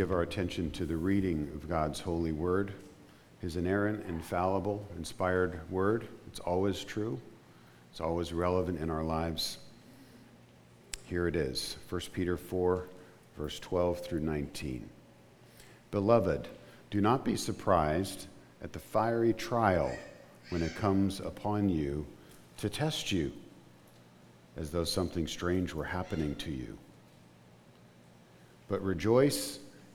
Give our attention to the reading of God's holy word, his inerrant, infallible, inspired word. It's always true, it's always relevant in our lives. Here it is 1 Peter 4, verse 12 through 19. Beloved, do not be surprised at the fiery trial when it comes upon you to test you, as though something strange were happening to you but rejoice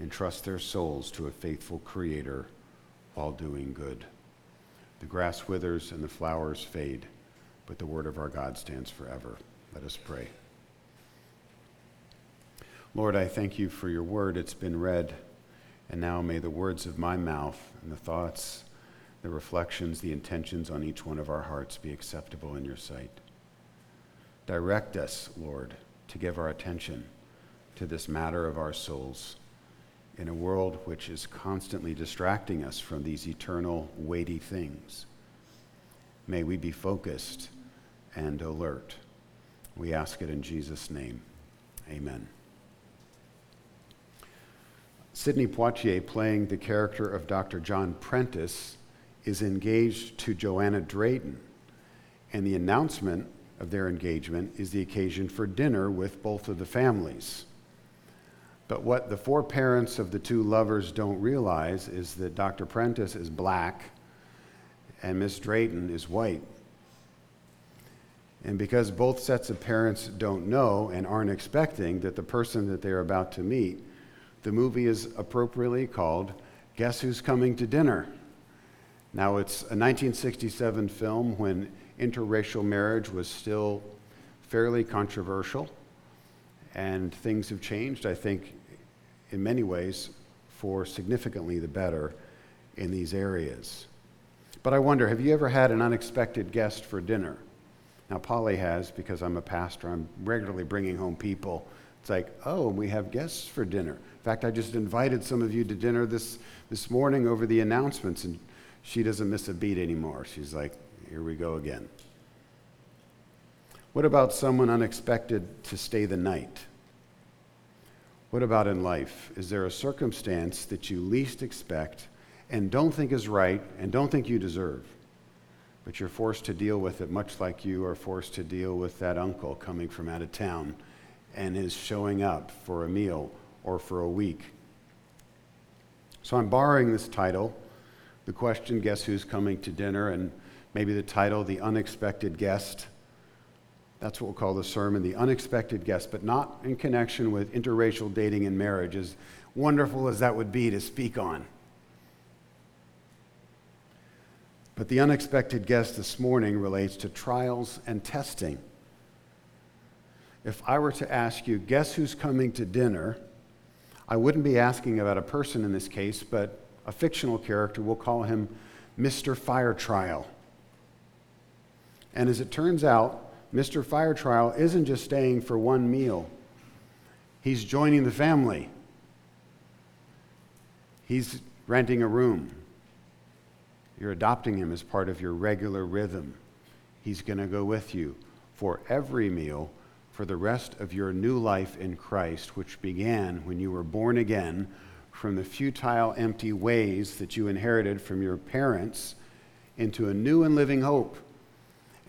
entrust their souls to a faithful Creator while doing good. The grass withers and the flowers fade, but the word of our God stands forever. Let us pray. Lord, I thank you for your word. It's been read, and now may the words of my mouth and the thoughts, the reflections, the intentions on each one of our hearts be acceptable in your sight. Direct us, Lord to give our attention to this matter of our souls in a world which is constantly distracting us from these eternal, weighty things. May we be focused and alert. We ask it in Jesus' name. Amen. Sidney Poitier, playing the character of Dr. John Prentice, is engaged to Joanna Drayton, and the announcement of their engagement is the occasion for dinner with both of the families. But what the four parents of the two lovers don't realize is that Dr. Prentice is black and Miss Drayton is white. And because both sets of parents don't know and aren't expecting that the person that they're about to meet, the movie is appropriately called Guess Who's Coming to Dinner? Now, it's a 1967 film when interracial marriage was still fairly controversial, and things have changed, I think, in many ways for significantly the better in these areas. But I wonder have you ever had an unexpected guest for dinner? Now, Polly has, because I'm a pastor, I'm regularly bringing home people. It's like, oh, we have guests for dinner. In fact, I just invited some of you to dinner this, this morning over the announcements, and she doesn't miss a beat anymore. She's like, here we go again. What about someone unexpected to stay the night? What about in life? Is there a circumstance that you least expect and don't think is right and don't think you deserve? But you're forced to deal with it much like you are forced to deal with that uncle coming from out of town and is showing up for a meal or for a week. So I'm borrowing this title, the question, Guess Who's Coming to Dinner? and maybe the title, The Unexpected Guest. That's what we'll call the sermon, The Unexpected Guest, but not in connection with interracial dating and marriage, as wonderful as that would be to speak on. But the unexpected guest this morning relates to trials and testing. If I were to ask you, guess who's coming to dinner? I wouldn't be asking about a person in this case, but a fictional character. We'll call him Mr. Fire Trial. And as it turns out, Mr. Fire Trial isn't just staying for one meal, he's joining the family. He's renting a room. You're adopting him as part of your regular rhythm. He's going to go with you for every meal for the rest of your new life in Christ, which began when you were born again from the futile, empty ways that you inherited from your parents into a new and living hope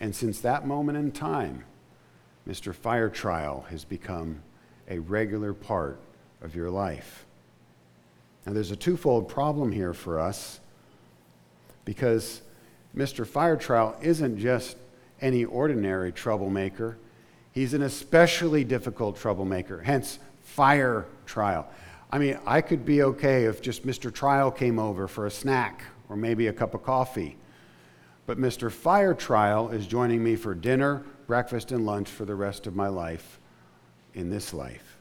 and since that moment in time, Mr. Fire Trial has become a regular part of your life. Now, there's a twofold problem here for us because Mr. Fire Trial isn't just any ordinary troublemaker, he's an especially difficult troublemaker, hence, fire trial. I mean, I could be okay if just Mr. Trial came over for a snack or maybe a cup of coffee. But Mr. Fire Trial is joining me for dinner, breakfast, and lunch for the rest of my life in this life.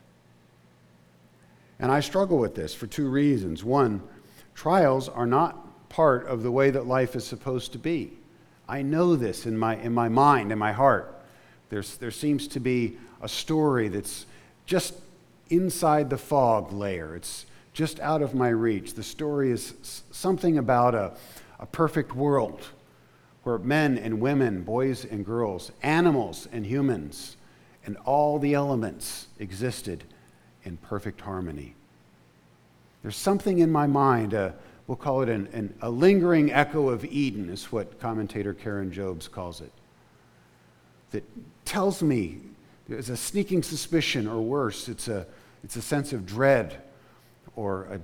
And I struggle with this for two reasons. One, trials are not part of the way that life is supposed to be. I know this in my, in my mind, in my heart. There's, there seems to be a story that's just inside the fog layer. It's just out of my reach. The story is something about a, a perfect world where men and women, boys and girls, animals and humans, and all the elements existed in perfect harmony. There's something in my mind, uh, we'll call it an, an, a lingering echo of Eden, is what commentator Karen Jobes calls it, that tells me there's a sneaking suspicion, or worse, it's a, it's a sense of dread or a,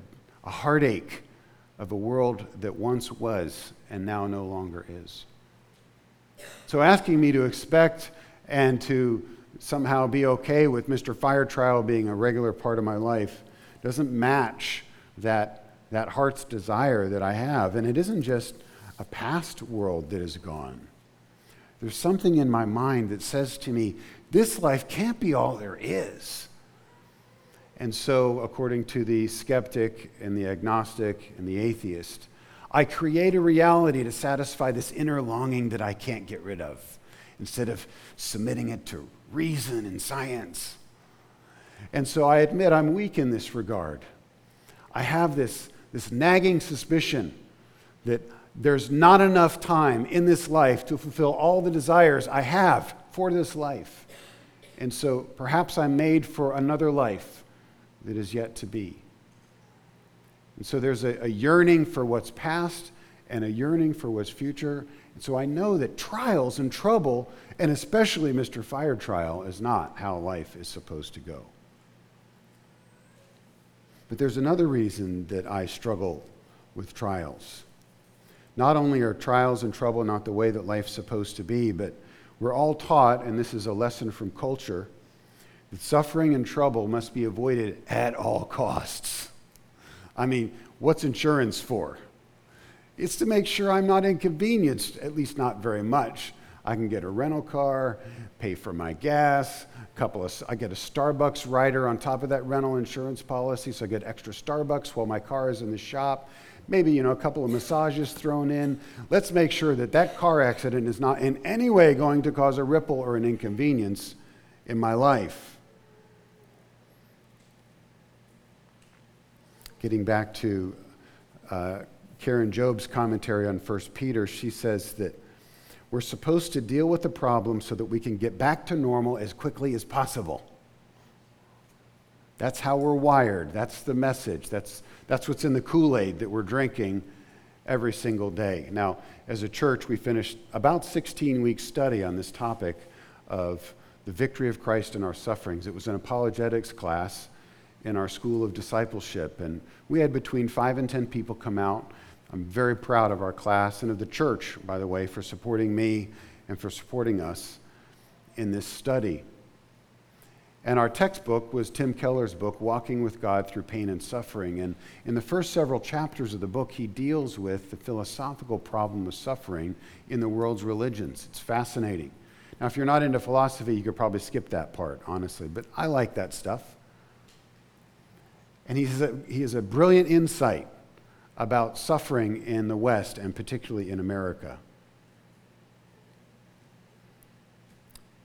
a heartache of a world that once was and now no longer is. So, asking me to expect and to somehow be okay with Mr. Fire Trial being a regular part of my life doesn't match that, that heart's desire that I have. And it isn't just a past world that is gone. There's something in my mind that says to me, this life can't be all there is. And so, according to the skeptic and the agnostic and the atheist, I create a reality to satisfy this inner longing that I can't get rid of instead of submitting it to reason and science. And so I admit I'm weak in this regard. I have this, this nagging suspicion that there's not enough time in this life to fulfill all the desires I have for this life. And so perhaps I'm made for another life that is yet to be. And so there's a, a yearning for what's past and a yearning for what's future. And so I know that trials and trouble, and especially Mr. Fire Trial, is not how life is supposed to go. But there's another reason that I struggle with trials. Not only are trials and trouble not the way that life's supposed to be, but we're all taught, and this is a lesson from culture, that suffering and trouble must be avoided at all costs. I mean, what's insurance for? It's to make sure I'm not inconvenienced, at least not very much. I can get a rental car, pay for my gas, couple of I get a Starbucks rider on top of that rental insurance policy, so I get extra Starbucks while my car is in the shop. Maybe you know a couple of massages thrown in. Let's make sure that that car accident is not in any way going to cause a ripple or an inconvenience in my life. Getting back to uh, Karen Jobes' commentary on 1 Peter, she says that we're supposed to deal with the problem so that we can get back to normal as quickly as possible. That's how we're wired. That's the message. That's, that's what's in the Kool Aid that we're drinking every single day. Now, as a church, we finished about 16 weeks study on this topic of the victory of Christ in our sufferings. It was an apologetics class in our school of discipleship, and we had between five and 10 people come out I'm very proud of our class and of the church, by the way, for supporting me and for supporting us in this study. And our textbook was Tim Keller's book, Walking with God Through Pain and Suffering. And in the first several chapters of the book, he deals with the philosophical problem of suffering in the world's religions. It's fascinating. Now, if you're not into philosophy, you could probably skip that part, honestly, but I like that stuff. And he has a, he has a brilliant insight about suffering in the West and particularly in America.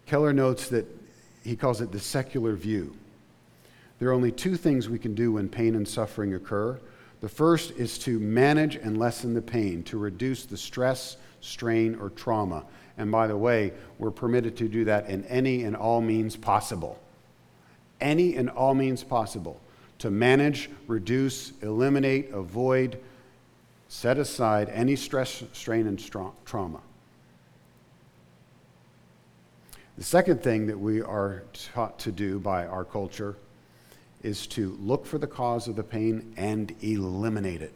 Keller notes that he calls it the secular view. There are only two things we can do when pain and suffering occur. The first is to manage and lessen the pain, to reduce the stress, strain, or trauma. And by the way, we're permitted to do that in any and all means possible. Any and all means possible to manage, reduce, eliminate, avoid, set aside any stress, strain, and trauma. The second thing that we are taught to do by our culture is to look for the cause of the pain and eliminate it.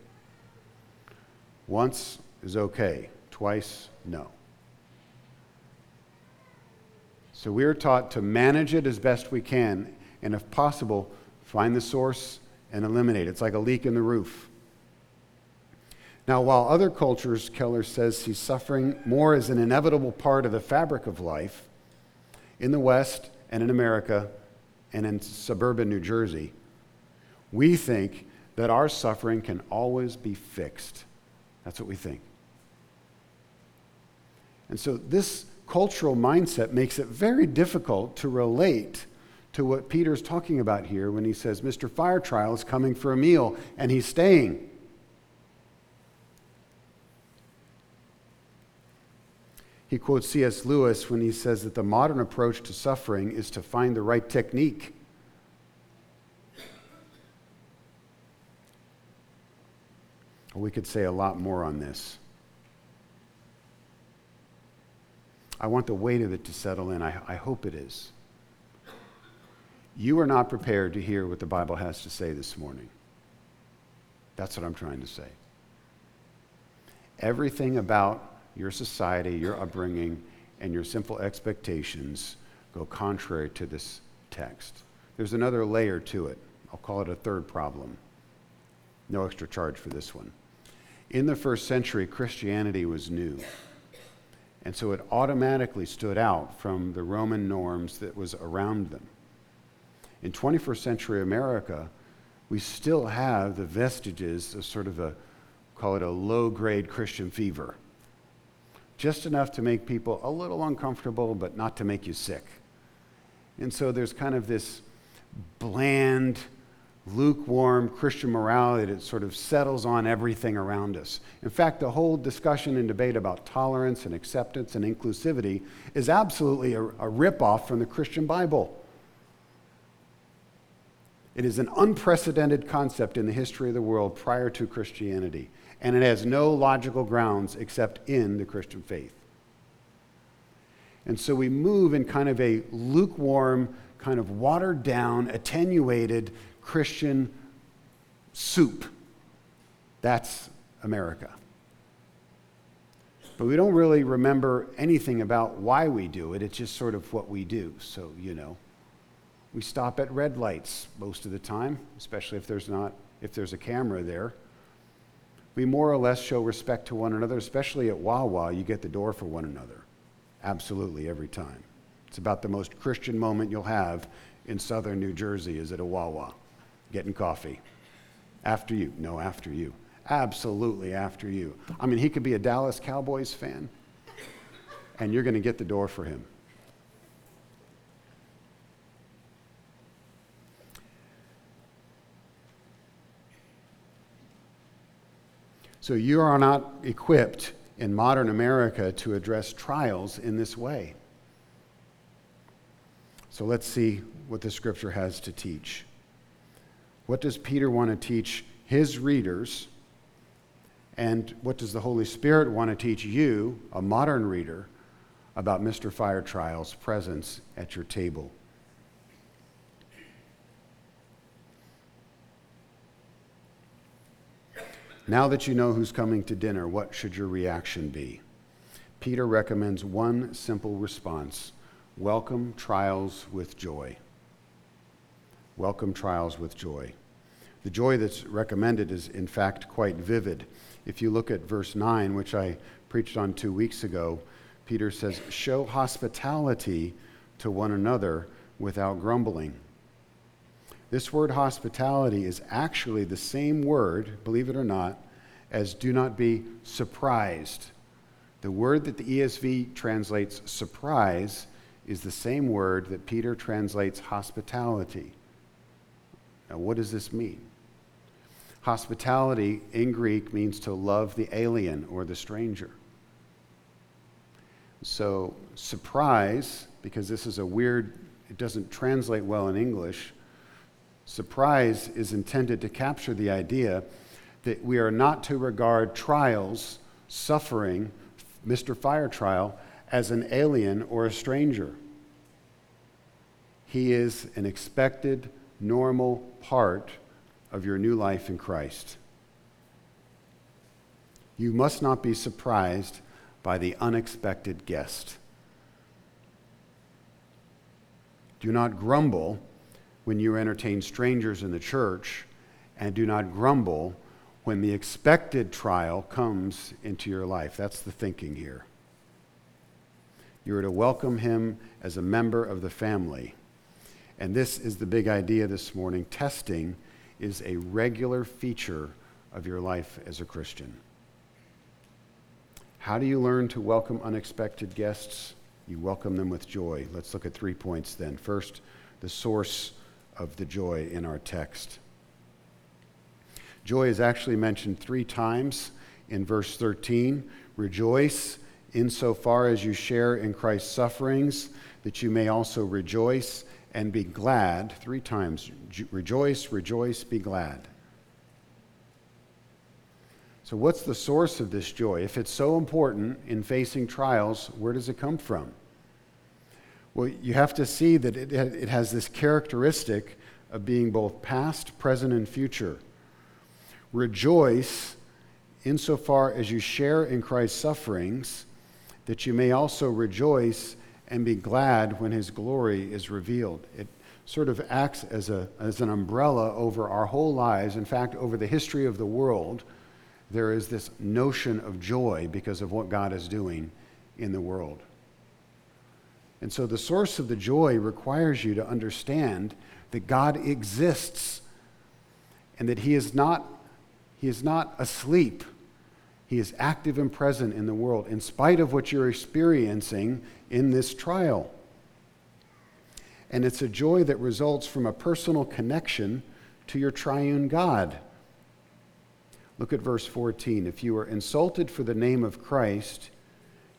Once is okay, twice, no. So we are taught to manage it as best we can, and if possible, find the source and eliminate it. It's like a leak in the roof. Now, while other cultures, Keller says, see suffering more as an inevitable part of the fabric of life, in the West and in America and in suburban New Jersey, we think that our suffering can always be fixed. That's what we think. And so, this cultural mindset makes it very difficult to relate to what Peter's talking about here when he says, Mr. Fire Trial is coming for a meal and he's staying. He quotes C.S. Lewis when he says that the modern approach to suffering is to find the right technique. We could say a lot more on this. I want the weight of it to settle in. I, I hope it is. You are not prepared to hear what the Bible has to say this morning. That's what I'm trying to say. Everything about your society, your upbringing, and your simple expectations go contrary to this text. There's another layer to it. I'll call it a third problem. No extra charge for this one. In the first century, Christianity was new. And so it automatically stood out from the Roman norms that was around them. In 21st century America, we still have the vestiges of sort of a, call it a low grade Christian fever just enough to make people a little uncomfortable, but not to make you sick. And so there's kind of this bland, lukewarm Christian morality that sort of settles on everything around us. In fact, the whole discussion and debate about tolerance and acceptance and inclusivity is absolutely a, a ripoff from the Christian Bible. It is an unprecedented concept in the history of the world prior to Christianity and it has no logical grounds except in the Christian faith. And so we move in kind of a lukewarm, kind of watered down, attenuated Christian soup. That's America. But we don't really remember anything about why we do it. It's just sort of what we do. So, you know, we stop at red lights most of the time, especially if there's not if there's a camera there we more or less show respect to one another, especially at Wawa, you get the door for one another. Absolutely, every time. It's about the most Christian moment you'll have in southern New Jersey is at a Wawa, getting coffee. After you. No, after you. Absolutely after you. I mean, he could be a Dallas Cowboys fan, and you're going to get the door for him. So you are not equipped in modern America to address trials in this way. So let's see what the scripture has to teach. What does Peter want to teach his readers? And what does the Holy Spirit want to teach you, a modern reader, about Mr. Fire Trial's presence at your table? Now that you know who's coming to dinner, what should your reaction be? Peter recommends one simple response welcome trials with joy. Welcome trials with joy. The joy that's recommended is, in fact, quite vivid. If you look at verse 9, which I preached on two weeks ago, Peter says, Show hospitality to one another without grumbling. This word hospitality is actually the same word, believe it or not, as do not be surprised. The word that the ESV translates surprise is the same word that Peter translates hospitality. Now, what does this mean? Hospitality in Greek means to love the alien or the stranger. So, surprise, because this is a weird, it doesn't translate well in English, Surprise is intended to capture the idea that we are not to regard trials, suffering, Mr. Fire Trial, as an alien or a stranger. He is an expected, normal part of your new life in Christ. You must not be surprised by the unexpected guest. Do not grumble when you entertain strangers in the church, and do not grumble when the expected trial comes into your life. That's the thinking here. You are to welcome him as a member of the family. And this is the big idea this morning. Testing is a regular feature of your life as a Christian. How do you learn to welcome unexpected guests? You welcome them with joy. Let's look at three points then. First, the source of the joy in our text. Joy is actually mentioned three times in verse 13. Rejoice insofar as you share in Christ's sufferings, that you may also rejoice and be glad. Three times. Rejoice, rejoice, be glad. So, what's the source of this joy? If it's so important in facing trials, where does it come from? Well, you have to see that it, it has this characteristic of being both past, present, and future. Rejoice insofar as you share in Christ's sufferings, that you may also rejoice and be glad when his glory is revealed. It sort of acts as, a, as an umbrella over our whole lives. In fact, over the history of the world there is this notion of joy because of what God is doing in the world. And so the source of the joy requires you to understand that God exists and that He is not, he is not asleep. He is active and present in the world in spite of what you're experiencing in this trial. And it's a joy that results from a personal connection to your triune God. Look at verse 14. If you are insulted for the name of Christ,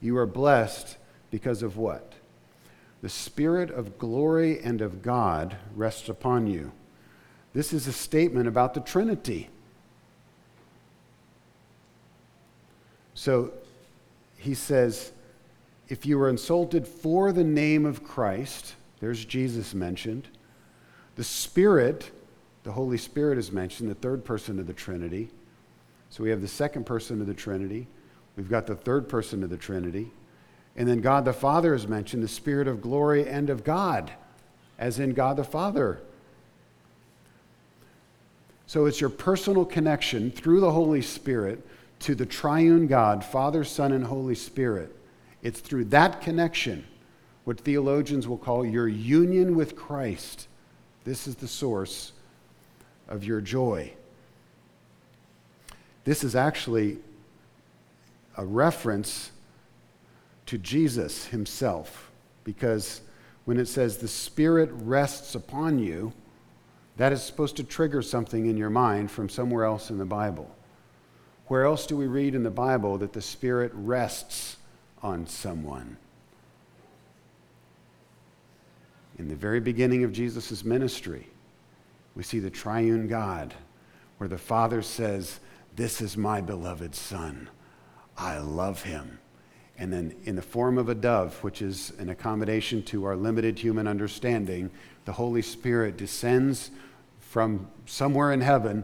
you are blessed because of what? The Spirit of glory and of God rests upon you. This is a statement about the Trinity. So he says, if you are insulted for the name of Christ, there's Jesus mentioned. The Spirit, the Holy Spirit is mentioned, the third person of the Trinity. So we have the second person of the Trinity. We've got the third person of the Trinity. And then God the Father is mentioned, the Spirit of glory and of God, as in God the Father. So it's your personal connection through the Holy Spirit to the triune God, Father, Son, and Holy Spirit. It's through that connection, what theologians will call your union with Christ. This is the source of your joy. This is actually a reference to Jesus himself, because when it says the Spirit rests upon you, that is supposed to trigger something in your mind from somewhere else in the Bible. Where else do we read in the Bible that the Spirit rests on someone? In the very beginning of Jesus' ministry, we see the triune God, where the Father says, this is my beloved Son. I love him. And then, in the form of a dove, which is an accommodation to our limited human understanding, the Holy Spirit descends from somewhere in heaven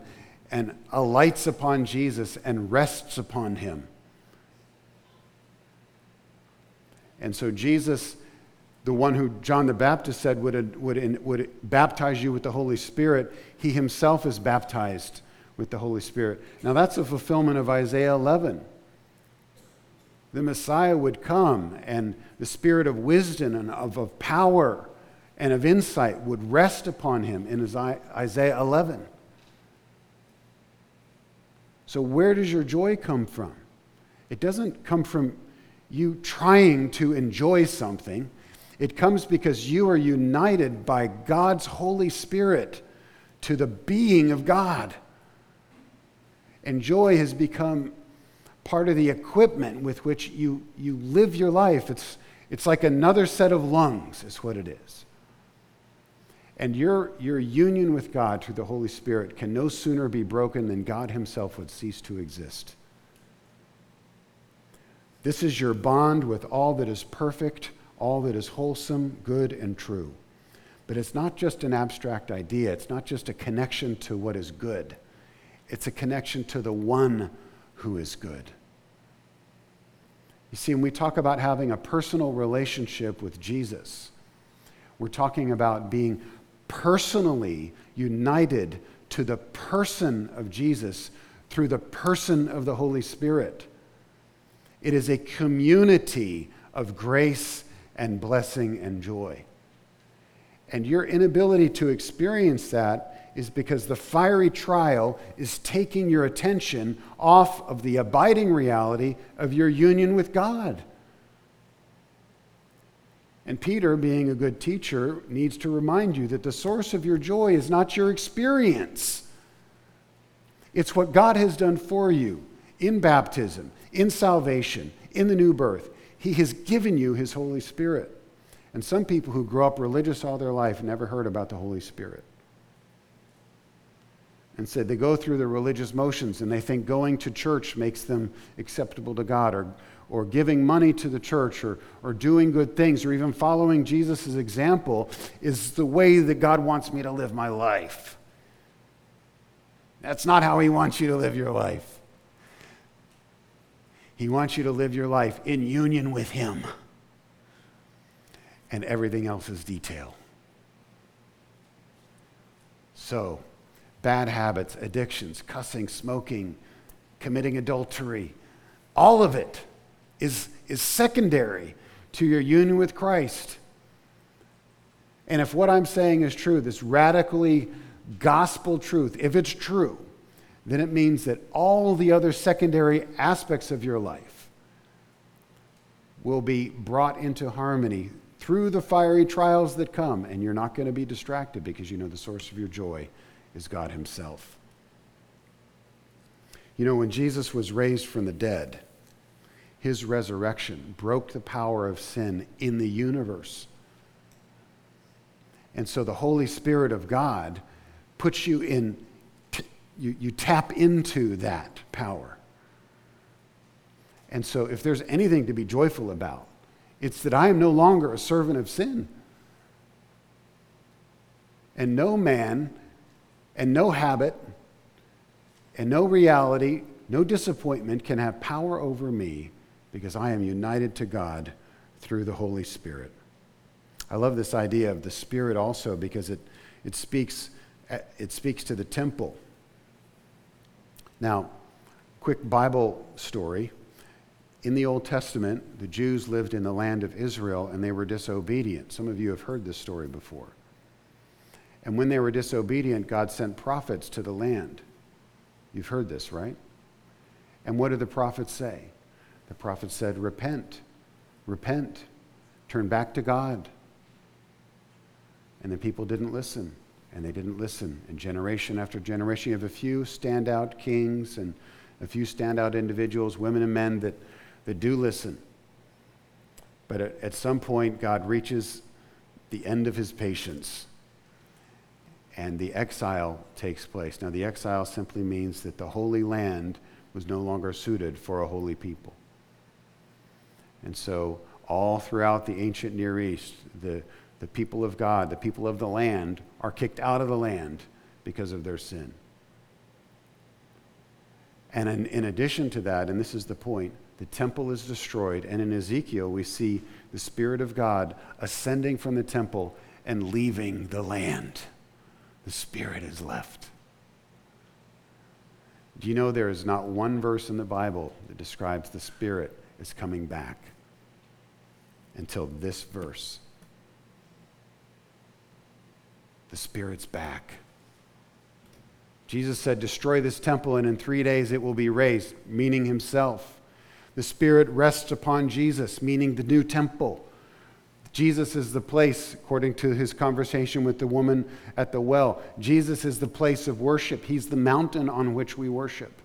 and alights upon Jesus and rests upon him. And so, Jesus, the one who John the Baptist said would, would, would baptize you with the Holy Spirit, he himself is baptized with the Holy Spirit. Now, that's a fulfillment of Isaiah 11. The Messiah would come, and the spirit of wisdom and of, of power and of insight would rest upon him in Isaiah 11. So, where does your joy come from? It doesn't come from you trying to enjoy something. It comes because you are united by God's Holy Spirit to the being of God. And joy has become part of the equipment with which you, you live your life. It's, it's like another set of lungs, is what it is. And your, your union with God through the Holy Spirit can no sooner be broken than God Himself would cease to exist. This is your bond with all that is perfect, all that is wholesome, good, and true. But it's not just an abstract idea, it's not just a connection to what is good, it's a connection to the one who is good. You see, when we talk about having a personal relationship with Jesus, we're talking about being personally united to the person of Jesus through the person of the Holy Spirit. It is a community of grace and blessing and joy. And your inability to experience that is because the fiery trial is taking your attention off of the abiding reality of your union with God. And Peter, being a good teacher, needs to remind you that the source of your joy is not your experience. It's what God has done for you in baptism, in salvation, in the new birth. He has given you His Holy Spirit. And some people who grew up religious all their life never heard about the Holy Spirit. And said they go through the religious motions and they think going to church makes them acceptable to God or or giving money to the church or, or doing good things or even following Jesus' example is the way that God wants me to live my life. That's not how He wants you to live your life. He wants you to live your life in union with Him, and everything else is detail. So, bad habits, addictions, cussing, smoking, committing adultery, all of it is, is secondary to your union with Christ. And if what I'm saying is true, this radically gospel truth, if it's true, then it means that all the other secondary aspects of your life will be brought into harmony through the fiery trials that come, and you're not going to be distracted because you know the source of your joy is God Himself. You know, when Jesus was raised from the dead, his resurrection broke the power of sin in the universe. And so the Holy Spirit of God puts you in, you, you tap into that power. And so if there's anything to be joyful about, it's that I am no longer a servant of sin. And no man, and no habit, and no reality, no disappointment can have power over me because I am united to God through the Holy Spirit. I love this idea of the Spirit also because it, it, speaks, it speaks to the temple. Now, quick Bible story. In the Old Testament, the Jews lived in the land of Israel and they were disobedient. Some of you have heard this story before. And when they were disobedient, God sent prophets to the land. You've heard this, right? And what did the prophets say? The prophets said, Repent, repent, turn back to God. And the people didn't listen, and they didn't listen. And generation after generation, you have a few standout kings and a few standout individuals, women and men, that, that do listen. But at, at some point, God reaches the end of his patience and the exile takes place. Now, the exile simply means that the Holy Land was no longer suited for a holy people. And so, all throughout the ancient Near East, the, the people of God, the people of the land, are kicked out of the land because of their sin. And in, in addition to that, and this is the point, the temple is destroyed. And in Ezekiel, we see the Spirit of God ascending from the temple and leaving the land. The Spirit is left. Do you know there is not one verse in the Bible that describes the Spirit as coming back? until this verse. The Spirit's back. Jesus said, Destroy this temple, and in three days it will be raised, meaning Himself. The Spirit rests upon Jesus, meaning the new temple. Jesus is the place, according to his conversation with the woman at the well. Jesus is the place of worship. He's the mountain on which we worship,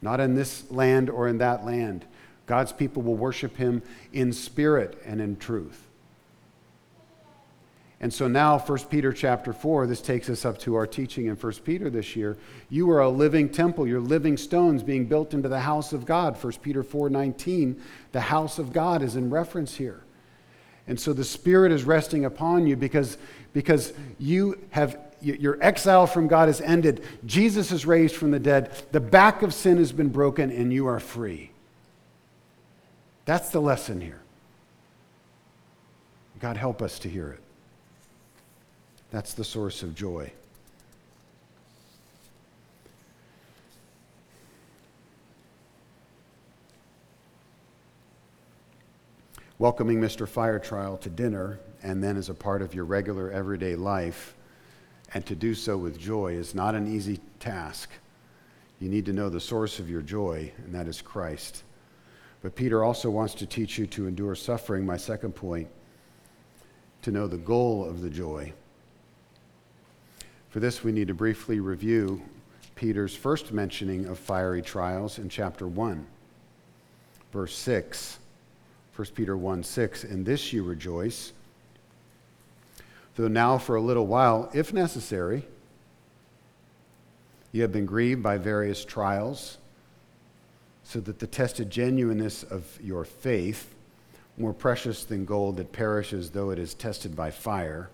not in this land or in that land. God's people will worship him in spirit and in truth. And so now 1 Peter chapter 4 this takes us up to our teaching in 1 Peter this year. You are a living temple, you're living stones being built into the house of God. 1 Peter 4:19, the house of God is in reference here. And so the Spirit is resting upon you because, because you have your exile from God has ended. Jesus is raised from the dead. The back of sin has been broken, and you are free. That's the lesson here. God, help us to hear it. That's the source of joy. welcoming Mr. Fire Trial to dinner and then as a part of your regular everyday life, and to do so with joy is not an easy task. You need to know the source of your joy, and that is Christ. But Peter also wants to teach you to endure suffering, my second point, to know the goal of the joy. For this, we need to briefly review Peter's first mentioning of fiery trials in chapter 1, verse 6. 1 Peter 1 6, in this you rejoice, though now for a little while, if necessary, you have been grieved by various trials, so that the tested genuineness of your faith, more precious than gold that perishes though it is tested by fire,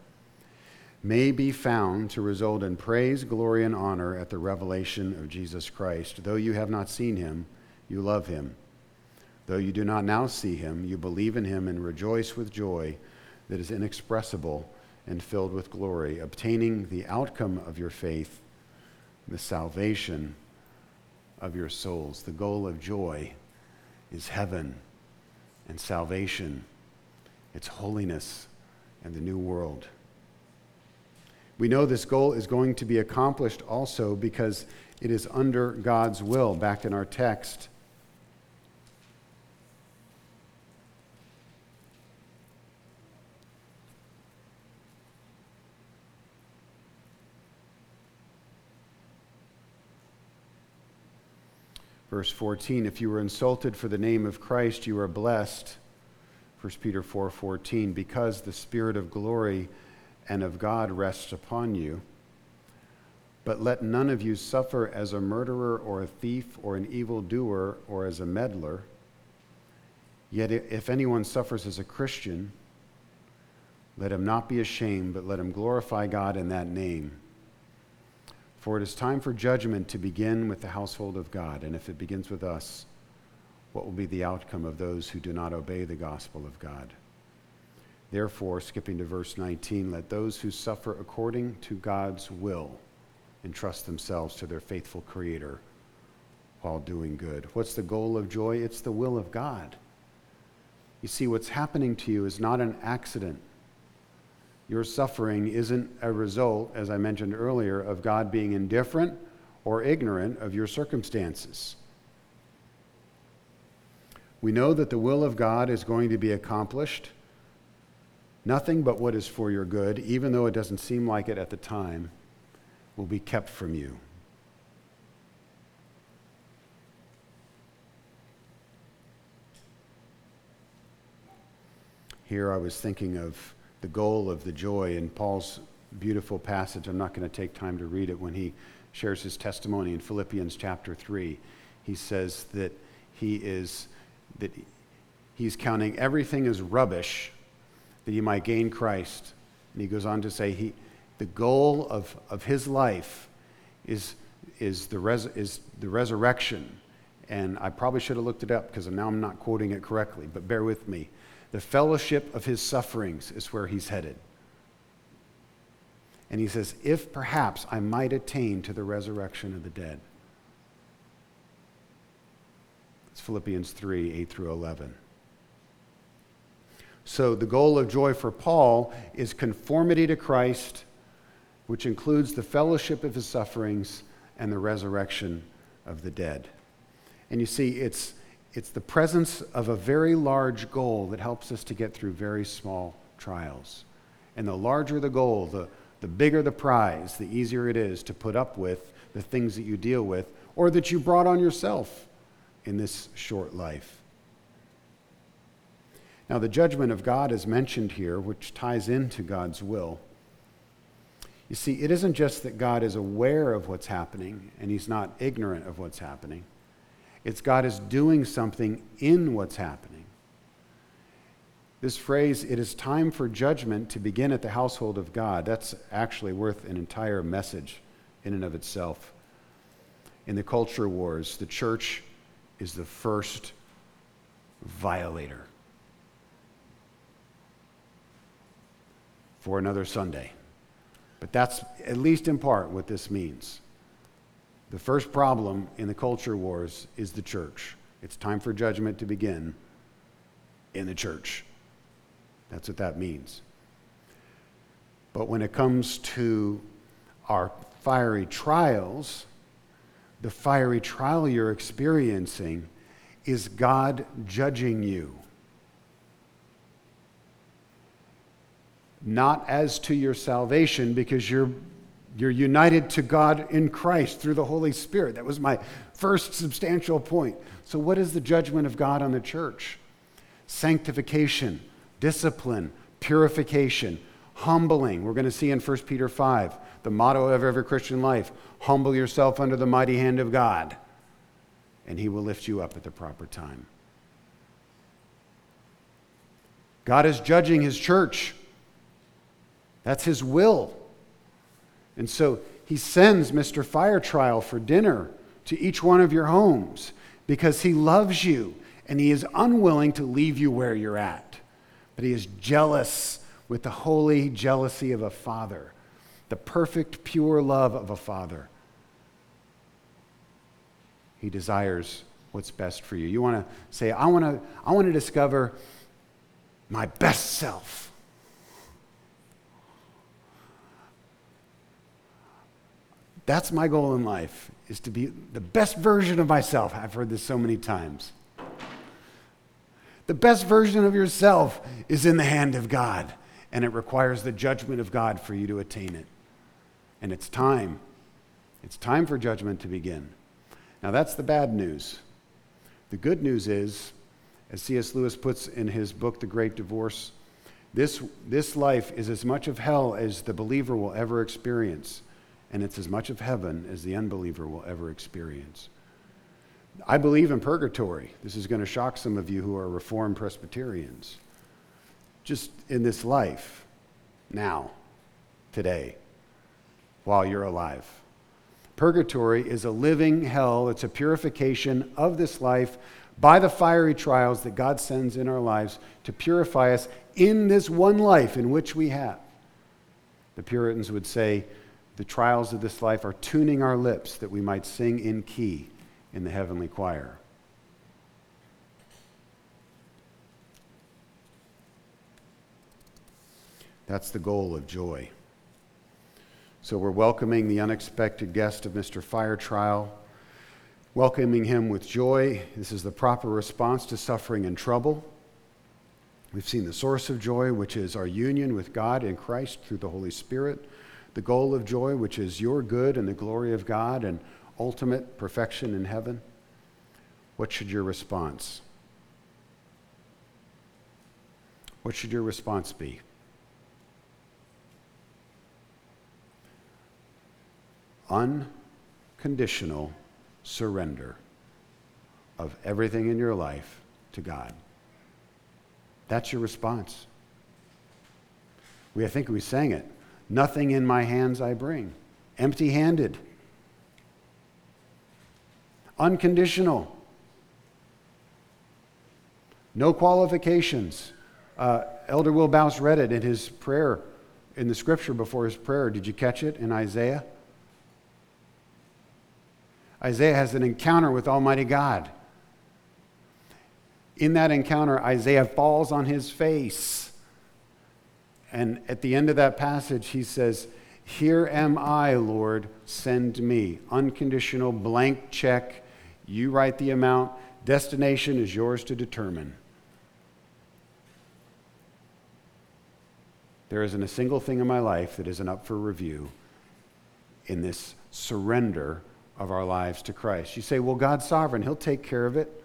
may be found to result in praise, glory, and honor at the revelation of Jesus Christ. Though you have not seen him, you love him. Though you do not now see him, you believe in him and rejoice with joy that is inexpressible and filled with glory, obtaining the outcome of your faith, the salvation of your souls. The goal of joy is heaven and salvation, it's holiness and the new world. We know this goal is going to be accomplished also because it is under God's will. Back in our text, Verse 14, if you were insulted for the name of Christ, you are blessed. 1 Peter 4:14, 4, because the spirit of glory and of God rests upon you. But let none of you suffer as a murderer or a thief or an evildoer or as a meddler. Yet if anyone suffers as a Christian, let him not be ashamed, but let him glorify God in that name. For it is time for judgment to begin with the household of God. And if it begins with us, what will be the outcome of those who do not obey the gospel of God? Therefore, skipping to verse 19, let those who suffer according to God's will entrust themselves to their faithful Creator while doing good. What's the goal of joy? It's the will of God. You see, what's happening to you is not an accident. Your suffering isn't a result, as I mentioned earlier, of God being indifferent or ignorant of your circumstances. We know that the will of God is going to be accomplished. Nothing but what is for your good, even though it doesn't seem like it at the time, will be kept from you. Here I was thinking of the goal of the joy in Paul's beautiful passage. I'm not going to take time to read it when he shares his testimony in Philippians chapter 3. He says that he is that he's counting everything as rubbish that he might gain Christ. And he goes on to say he the goal of, of his life is, is, the res, is the resurrection. And I probably should have looked it up because now I'm not quoting it correctly, but bear with me. The fellowship of his sufferings is where he's headed. And he says, If perhaps I might attain to the resurrection of the dead. It's Philippians 3 8 through 11. So, the goal of joy for Paul is conformity to Christ, which includes the fellowship of his sufferings and the resurrection of the dead. And you see, it's it's the presence of a very large goal that helps us to get through very small trials. And the larger the goal, the, the bigger the prize, the easier it is to put up with the things that you deal with or that you brought on yourself in this short life. Now, the judgment of God is mentioned here, which ties into God's will. You see, it isn't just that God is aware of what's happening and he's not ignorant of what's happening. It's God is doing something in what's happening. This phrase, it is time for judgment to begin at the household of God, that's actually worth an entire message in and of itself. In the culture wars, the church is the first violator. For another Sunday. But that's at least in part what this means. The first problem in the culture wars is the church. It's time for judgment to begin in the church. That's what that means. But when it comes to our fiery trials, the fiery trial you're experiencing is God judging you. Not as to your salvation, because you're, you're united to God in Christ through the Holy Spirit. That was my first substantial point. So, what is the judgment of God on the church? Sanctification discipline, purification, humbling. We're going to see in 1 Peter 5, the motto of every Christian life humble yourself under the mighty hand of God, and he will lift you up at the proper time. God is judging his church. That's his will. And so he sends Mr. Fire Trial for dinner to each one of your homes because he loves you and he is unwilling to leave you where you're at but he is jealous with the holy jealousy of a father, the perfect, pure love of a father. He desires what's best for you. You want to say, I want to, I want to discover my best self. That's my goal in life, is to be the best version of myself. I've heard this so many times. The best version of yourself is in the hand of God, and it requires the judgment of God for you to attain it. And it's time. It's time for judgment to begin. Now, that's the bad news. The good news is, as C.S. Lewis puts in his book, The Great Divorce, this, this life is as much of hell as the believer will ever experience, and it's as much of heaven as the unbeliever will ever experience. I believe in purgatory. This is going to shock some of you who are Reformed Presbyterians. Just in this life, now, today, while you're alive. Purgatory is a living hell, it's a purification of this life by the fiery trials that God sends in our lives to purify us in this one life in which we have. The Puritans would say, the trials of this life are tuning our lips that we might sing in key in the heavenly choir. That's the goal of joy. So we're welcoming the unexpected guest of Mr. Fire Trial, welcoming him with joy. This is the proper response to suffering and trouble. We've seen the source of joy, which is our union with God in Christ through the Holy Spirit. The goal of joy, which is your good and the glory of God and ultimate perfection in heaven, what should your response? What should your response be? Unconditional surrender of everything in your life to God. That's your response. We, I think we sang it. Nothing in my hands I bring, empty handed unconditional. No qualifications. Uh, Elder Will Bouse read it in his prayer, in the scripture before his prayer. Did you catch it in Isaiah? Isaiah has an encounter with Almighty God. In that encounter, Isaiah falls on his face. And at the end of that passage, he says, Here am I, Lord, send me. Unconditional blank check you write the amount, destination is yours to determine. There isn't a single thing in my life that isn't up for review in this surrender of our lives to Christ. You say, well, God's sovereign, He'll take care of it.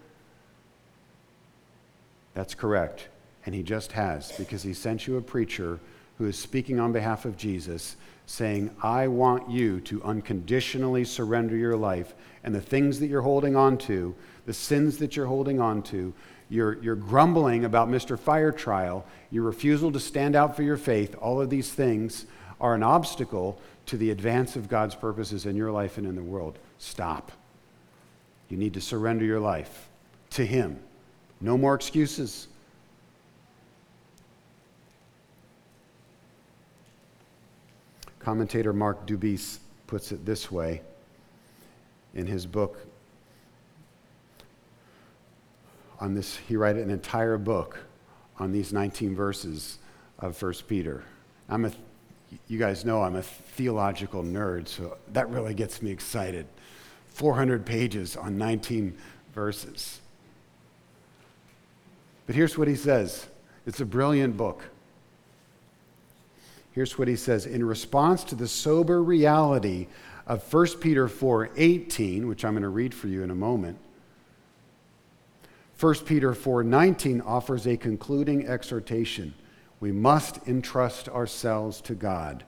That's correct. And He just has, because He sent you a preacher who is speaking on behalf of Jesus, saying, I want you to unconditionally surrender your life and the things that you're holding on to, the sins that you're holding on to, your, your grumbling about Mr. Fire Trial, your refusal to stand out for your faith, all of these things are an obstacle to the advance of God's purposes in your life and in the world. Stop. You need to surrender your life to Him. No more excuses. Commentator Mark Dubis puts it this way in his book. On this he wrote an entire book on these 19 verses of 1 peter. I'm a you guys know i'm a theological nerd so that really gets me excited. 400 pages on 19 verses. But here's what he says. It's a brilliant book here's what he says in response to the sober reality of 1 Peter 4:18, which I'm going to read for you in a moment. 1 Peter 4:19 offers a concluding exhortation. We must entrust ourselves to God,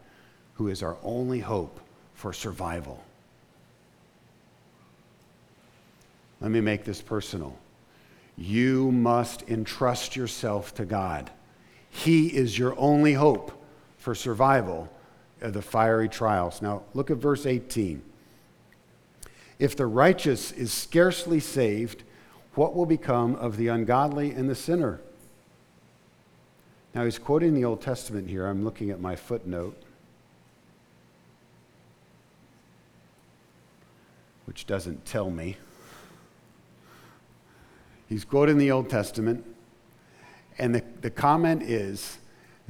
who is our only hope for survival. Let me make this personal. You must entrust yourself to God. He is your only hope for survival of the fiery trials. Now, look at verse 18. If the righteous is scarcely saved, what will become of the ungodly and the sinner? Now, he's quoting the Old Testament here. I'm looking at my footnote, which doesn't tell me. He's quoting the Old Testament, and the, the comment is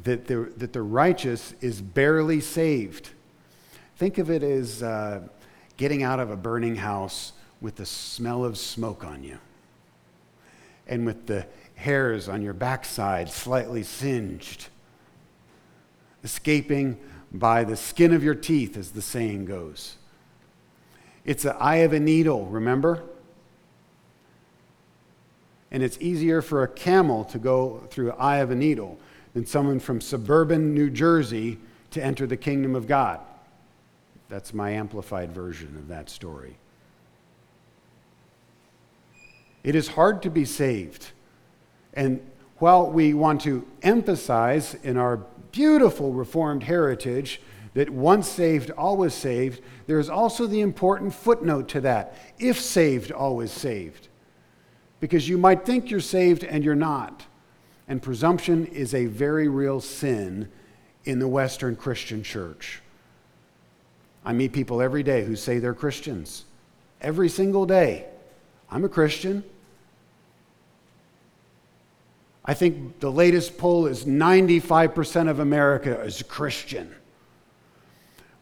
that the, that the righteous is barely saved. Think of it as uh, getting out of a burning house with the smell of smoke on you and with the hairs on your backside slightly singed, escaping by the skin of your teeth, as the saying goes. It's the eye of a needle, remember? And it's easier for a camel to go through the eye of a needle than someone from suburban New Jersey to enter the kingdom of God. That's my amplified version of that story. It is hard to be saved. And while we want to emphasize in our beautiful Reformed heritage that once saved, always saved, there is also the important footnote to that if saved, always saved. Because you might think you're saved and you're not. And presumption is a very real sin in the Western Christian church. I meet people every day who say they're Christians. Every single day. I'm a Christian. I think the latest poll is 95% of America is Christian.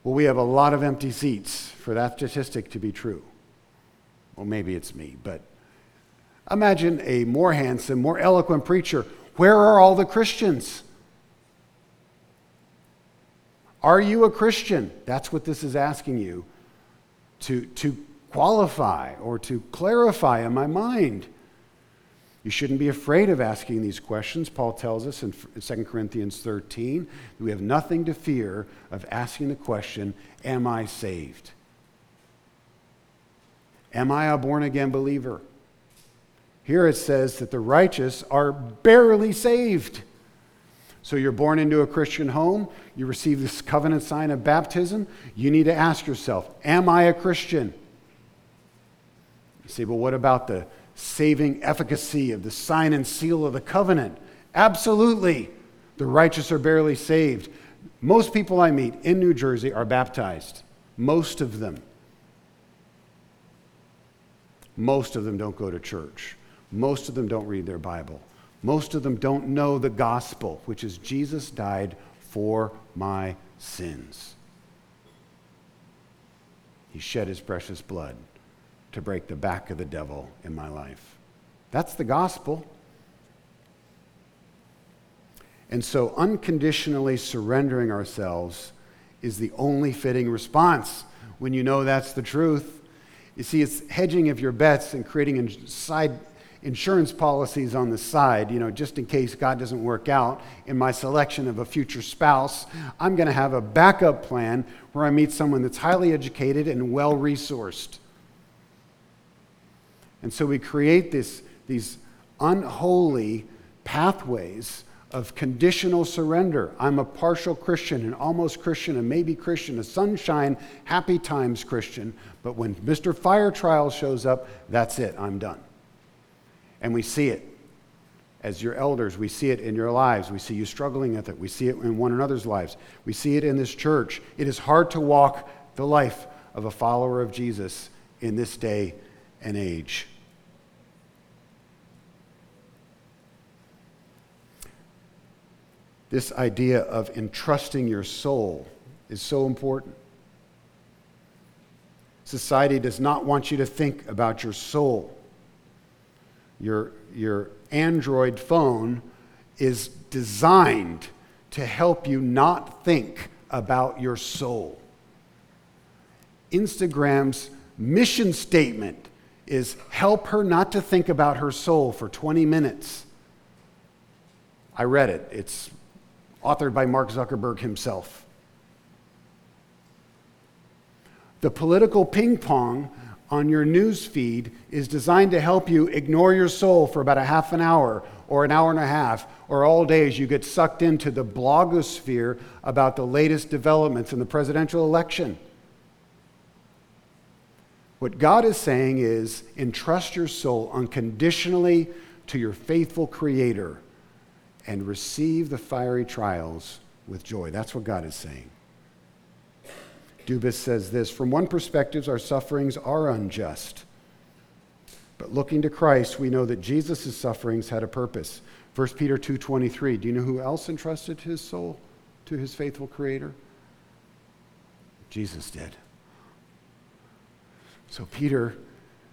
Well, we have a lot of empty seats for that statistic to be true. Well, maybe it's me, but imagine a more handsome, more eloquent preacher where are all the Christians? Are you a Christian? That's what this is asking you to, to qualify or to clarify in my mind. You shouldn't be afraid of asking these questions. Paul tells us in 2 Corinthians 13 that we have nothing to fear of asking the question, Am I saved? Am I a born again believer? Here it says that the righteous are barely saved. So you're born into a Christian home, you receive this covenant sign of baptism. You need to ask yourself, Am I a Christian? You say, Well, what about the saving efficacy of the sign and seal of the covenant? Absolutely. The righteous are barely saved. Most people I meet in New Jersey are baptized, most of them. Most of them don't go to church. Most of them don't read their Bible. Most of them don't know the gospel, which is Jesus died for my sins. He shed his precious blood to break the back of the devil in my life. That's the gospel. And so, unconditionally surrendering ourselves is the only fitting response when you know that's the truth. You see, it's hedging of your bets and creating a side insurance policies on the side, you know, just in case God doesn't work out in my selection of a future spouse. I'm going to have a backup plan where I meet someone that's highly educated and well resourced. And so we create this, these unholy pathways of conditional surrender. I'm a partial Christian, an almost Christian, a maybe Christian, a sunshine, happy times Christian. But when Mr. Fire Trial shows up, that's it, I'm done. And we see it as your elders. We see it in your lives. We see you struggling with it. We see it in one another's lives. We see it in this church. It is hard to walk the life of a follower of Jesus in this day and age. This idea of entrusting your soul is so important. Society does not want you to think about your soul. Your, your Android phone is designed to help you not think about your soul. Instagram's mission statement is help her not to think about her soul for 20 minutes. I read it. It's authored by Mark Zuckerberg himself. The political ping pong on your news feed is designed to help you ignore your soul for about a half an hour or an hour and a half or all day as you get sucked into the blogosphere about the latest developments in the presidential election. What God is saying is entrust your soul unconditionally to your faithful Creator and receive the fiery trials with joy. That's what God is saying. Dubis says this From one perspective, our sufferings are unjust. But looking to Christ, we know that Jesus' sufferings had a purpose. 1 Peter 2.23, do you know who else entrusted his soul to his faithful Creator? Jesus did. So Peter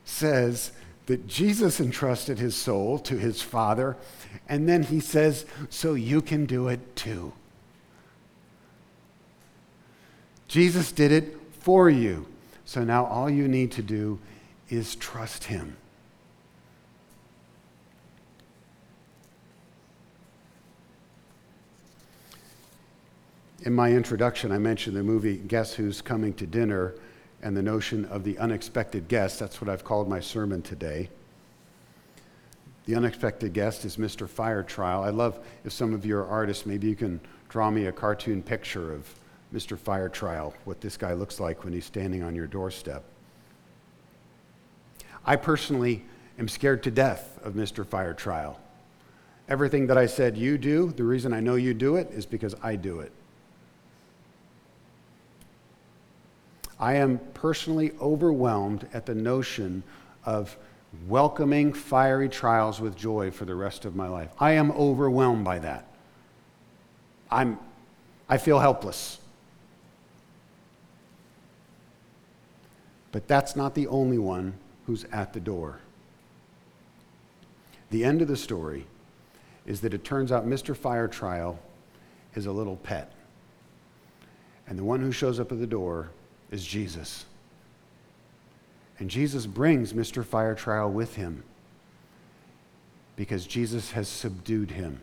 says that Jesus entrusted his soul to his Father, and then he says, so you can do it too. Jesus did it for you. So now all you need to do is trust him. In my introduction, I mentioned the movie Guess Who's Coming to Dinner and the notion of the unexpected guest. That's what I've called my sermon today. The unexpected guest is Mr. Fire Trial. I love if some of you are artists, maybe you can draw me a cartoon picture of Mr. Fire Trial, what this guy looks like when he's standing on your doorstep. I personally am scared to death of Mr. Fire Trial. Everything that I said you do, the reason I know you do it is because I do it. I am personally overwhelmed at the notion of welcoming fiery trials with joy for the rest of my life. I am overwhelmed by that. I'm, I feel helpless. But that's not the only one who's at the door. The end of the story is that it turns out Mr. Fire Trial is a little pet. And the one who shows up at the door is Jesus. And Jesus brings Mr. Fire Trial with him because Jesus has subdued him.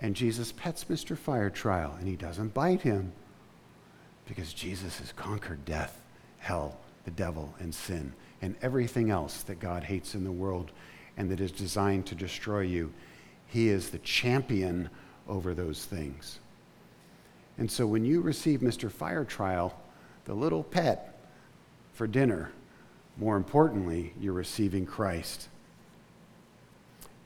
And Jesus pets Mr. Fire Trial and he doesn't bite him because Jesus has conquered death, hell, the devil, and sin, and everything else that God hates in the world and that is designed to destroy you. He is the champion over those things. And so when you receive Mr. Fire Trial, the little pet for dinner. More importantly, you're receiving Christ.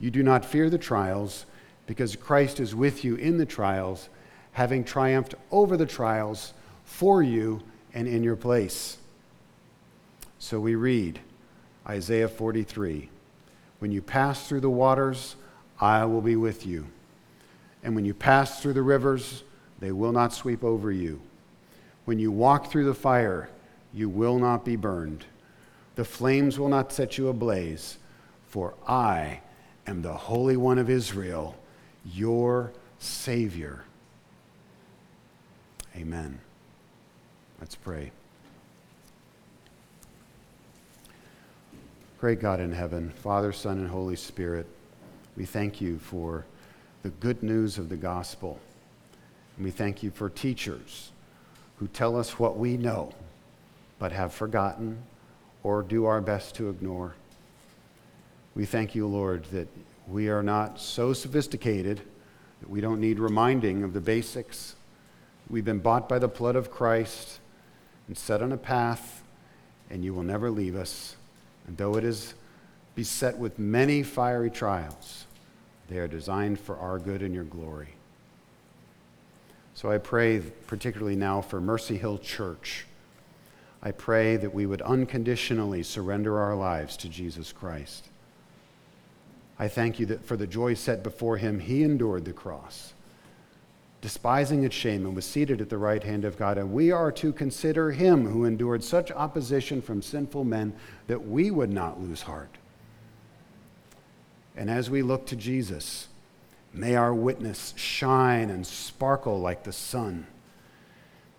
You do not fear the trials because Christ is with you in the trials, having triumphed over the trials for you and in your place. So we read Isaiah 43 When you pass through the waters, I will be with you. And when you pass through the rivers, they will not sweep over you. When you walk through the fire, you will not be burned. The flames will not set you ablaze, for I am the Holy One of Israel, your Savior. Amen. Let's pray. Great God in heaven, Father, Son, and Holy Spirit, we thank you for the good news of the gospel. And we thank you for teachers who tell us what we know but have forgotten or do our best to ignore. We thank you, Lord, that we are not so sophisticated that we don't need reminding of the basics. We've been bought by the blood of Christ and set on a path, and you will never leave us. And though it is beset with many fiery trials, they are designed for our good and your glory. So I pray, particularly now, for Mercy Hill Church. I pray that we would unconditionally surrender our lives to Jesus Christ. I thank you that for the joy set before him, he endured the cross, despising its shame, and was seated at the right hand of God. And we are to consider him who endured such opposition from sinful men that we would not lose heart. And as we look to Jesus, may our witness shine and sparkle like the sun.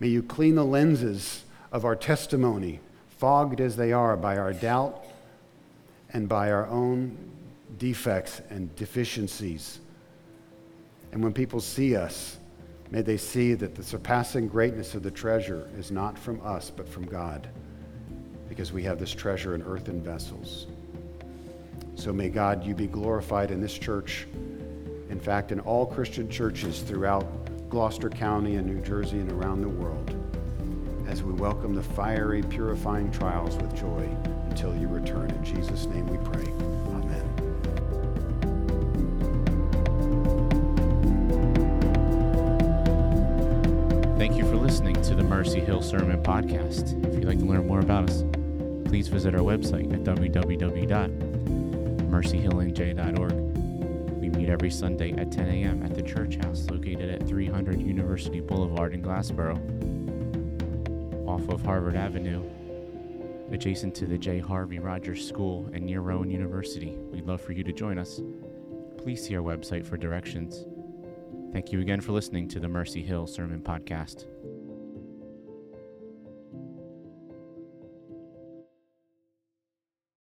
May you clean the lenses of our testimony, fogged as they are by our doubt and by our own defects and deficiencies. And when people see us, may they see that the surpassing greatness of the treasure is not from us, but from God, because we have this treasure in earthen vessels. So may God, you be glorified in this church. In fact, in all Christian churches throughout Gloucester County and New Jersey and around the world, as we welcome the fiery, purifying trials with joy until you return. In Jesus' name we pray. Sermon Podcast. If you'd like to learn more about us, please visit our website at www.mercyhillnj.org. We meet every Sunday at 10 a.m. at the church house located at 300 University Boulevard in Glassboro, off of Harvard Avenue, adjacent to the J. Harvey Rodgers School and near Rowan University. We'd love for you to join us. Please see our website for directions. Thank you again for listening to the Mercy Hill Sermon Podcast.